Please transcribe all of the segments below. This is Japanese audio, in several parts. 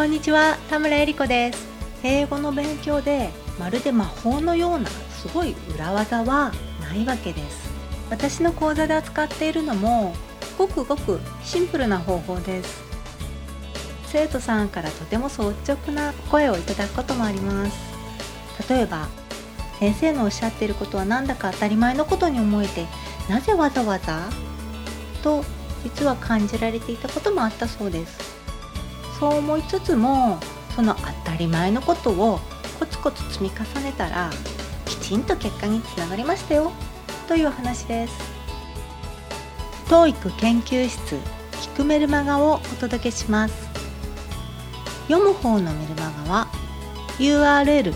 こんにちは田村恵理子です。英語の勉強でまるで魔法のようなすごい裏技はないわけです。私の講座で扱っているのもごくごくシンプルな方法です。生徒さんからとても率直な声をいただくこともあります。例えば先生のおっしゃっていることはなんだか当たり前のことに思えてなぜわざわざ？と実は感じられていたこともあったそうです。そう思いつつもその当たり前のことをコツコツ積み重ねたらきちんと結果につながりましたよ。という話です。TOEIC 研究室聞くメルマガをお届けします。読む方のメルマガは URL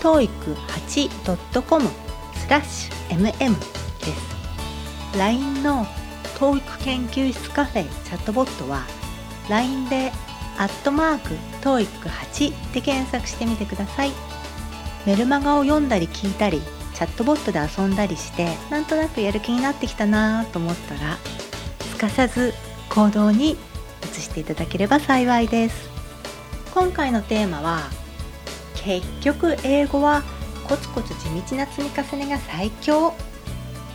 toeic8.com スラッシュ mm です。LINE の TOEIC 研究室カフェチャットボットは LINE でアットマーク TOEIC8 で検索してみてください。メルマガを読んだり聞いたりチャットボットで遊んだりしてなんとなくやる気になってきたなと思ったらすかさず行動に移していただければ幸いです。今回のテーマは結局英語はコツコツ地道な積み重ねが最強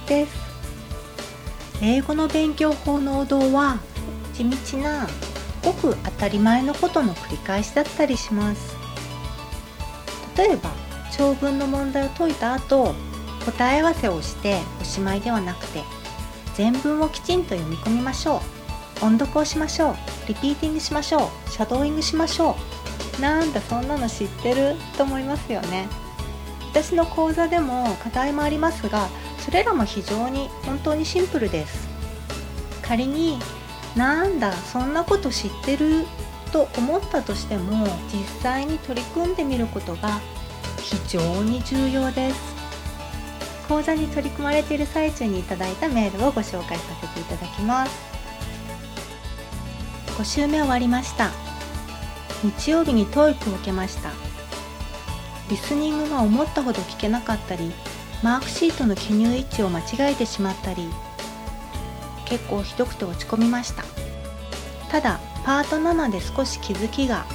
です。英語の勉強法の王道は地道なごく当たり前のことの繰り返しだったりします。例えば長文の問題を解いた後答え合わせをしておしまいではなくて全文をきちんと読み込みましょう。音読をしましょう。リピーティングしましょう。シャドーイングしましょう。なんだそんなの知ってる？と思いますよね。私の講座でも課題もありますがそれらも非常に本当にシンプルです。仮になんだそんなこと知ってると思ったとしても実際に取り組んでみることが非常に重要です。講座に取り組まれている最中にいただいたメールをご紹介させていただきます。5週目終わりました。日曜日に TOEIC を受けました。リスニングが思ったほど聞けなかったりマークシートの記入位置を間違えてしまったり結構ひどくて落ち込みました。ただパート7で少し気づきが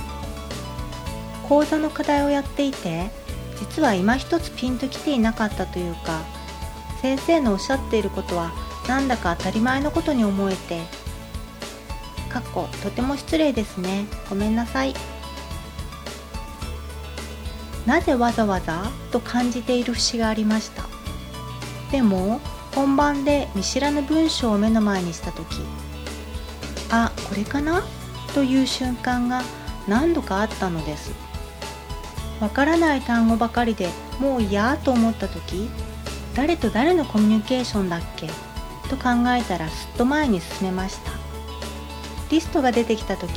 講座の課題をやっていて実は今一つピンときていなかったというか先生のおっしゃっていることはなんだか当たり前のことに思えてかっことても失礼ですね。ごめんなさい。なぜわざわざと感じている節がありました。でも本番で見知らぬ文章を目の前にした時あこれかな？という瞬間が何度かあったのです。わからない単語ばかりでもう嫌と思った時誰と誰のコミュニケーションだっけ？と考えたらすっと前に進めました。リストが出てきた時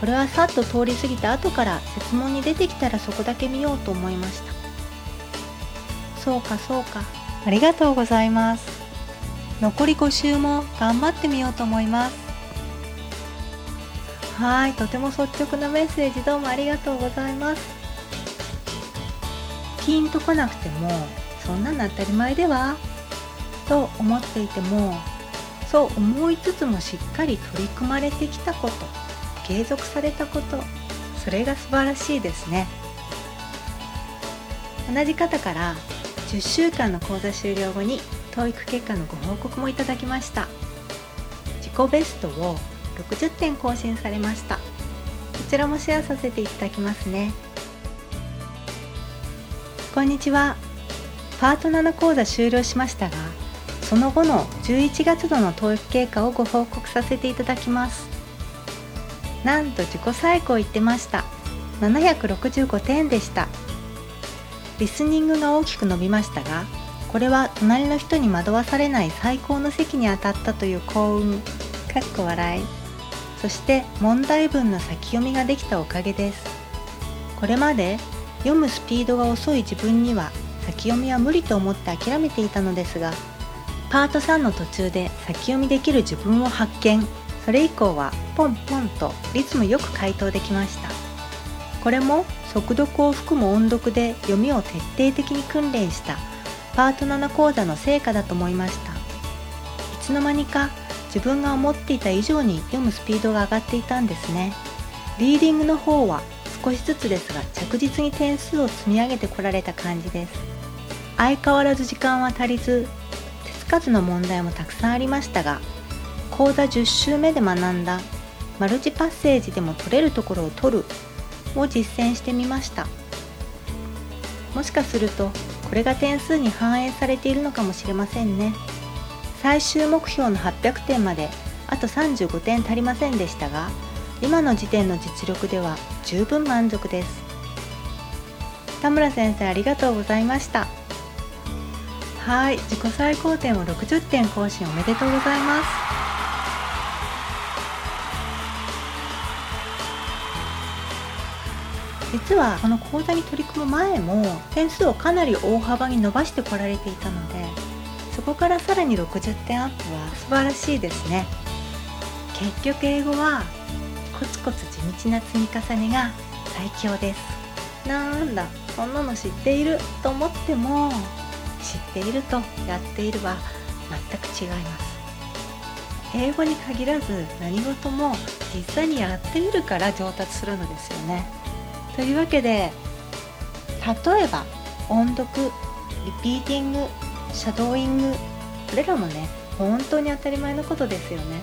これはさっと通り過ぎた後から設問に出てきたらそこだけ見ようと思いました。そうかそうか。ありがとうございます。残り5週も頑張ってみようと思います。はいとても率直なメッセージどうもありがとうございます。ピンとこなくてもそんなの当たり前では？と思っていてもそう思いつつもしっかり取り組まれてきたこと継続されたことそれが素晴らしいですね。同じ方から10週間の講座終了後に TOEIC 結果のご報告もいただきました。自己ベストを60点更新されました。こちらもシェアさせていただきますね。こんにちは。パート7講座終了しましたがその後の11月度の TOEIC 経過をご報告させていただきます。なんと自己最高言ってました。765点でした。リスニングが大きく伸びましたがこれは隣の人に惑わされない最高の席に当たったという幸運かっこ笑い。そして問題文の先読みができたおかげです。これまで読むスピードが遅い自分には先読みは無理と思って諦めていたのですがパート3の途中で先読みできる自分を発見。それ以降はポンポンとリズムよく回答できました。これも速読を含む音読で読みを徹底的に訓練したパート7講座の成果だと思いました。いつの間にか自分が思っていた以上に読むスピードが上がっていたんですね。リーディングの方は少しずつですが着実に点数を積み上げてこられた感じです。相変わらず時間は足りず手つかずの問題もたくさんありましたが講座10週目で学んだマルチパッセージでも取れるところを取るを実践してみました。もしかするとこれが点数に反映されているのかもしれませんね。最終目標の800点まであと35点足りませんでしたが今の時点の実力では十分満足です。田村先生ありがとうございました。はい自己最高点を60点更新おめでとうございます。実はこの講座に取り組む前も点数をかなり大幅に伸ばしてこられていたのでそこからさらに60点アップは素晴らしいですね。結局英語はコツコツ地道な積み重ねが最強です。なんだそんなの知っていると思っても知っているとやっているは全く違います。英語に限らず何事も実際にやってみるから上達するのですよね。というわけで例えば音読リピーティングシャドーイングこれらもね本当に当たり前のことですよね。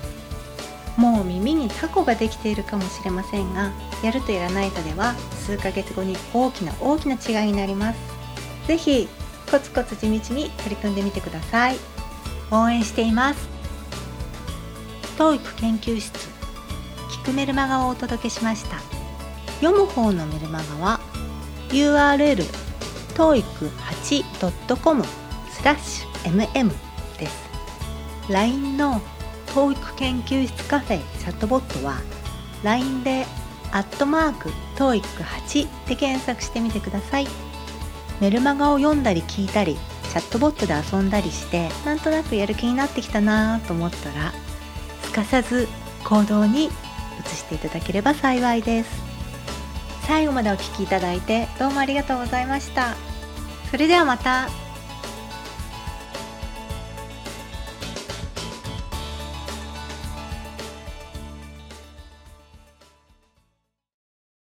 もう耳にタコができているかもしれませんがやるとやらないとでは数ヶ月後に大きな大きな違いになります。是非コツコツ地道に取り組んでみてください。応援しています。TOEIC 研究室聞くメルマガをお届けしました。読む方のメルマガは URL toeic8.com スラッシュ mm です。LINE の TOEIC 研究室カフェチャットボットは LINE でアットマーク TOEIC8 で検索してみてください。メルマガを読んだり聞いたりチャットボットで遊んだりしてなんとなくやる気になってきたなと思ったらすかさず行動に移していただければ幸いです。最後までお聴きいただいてどうもありがとうございました。それではまた。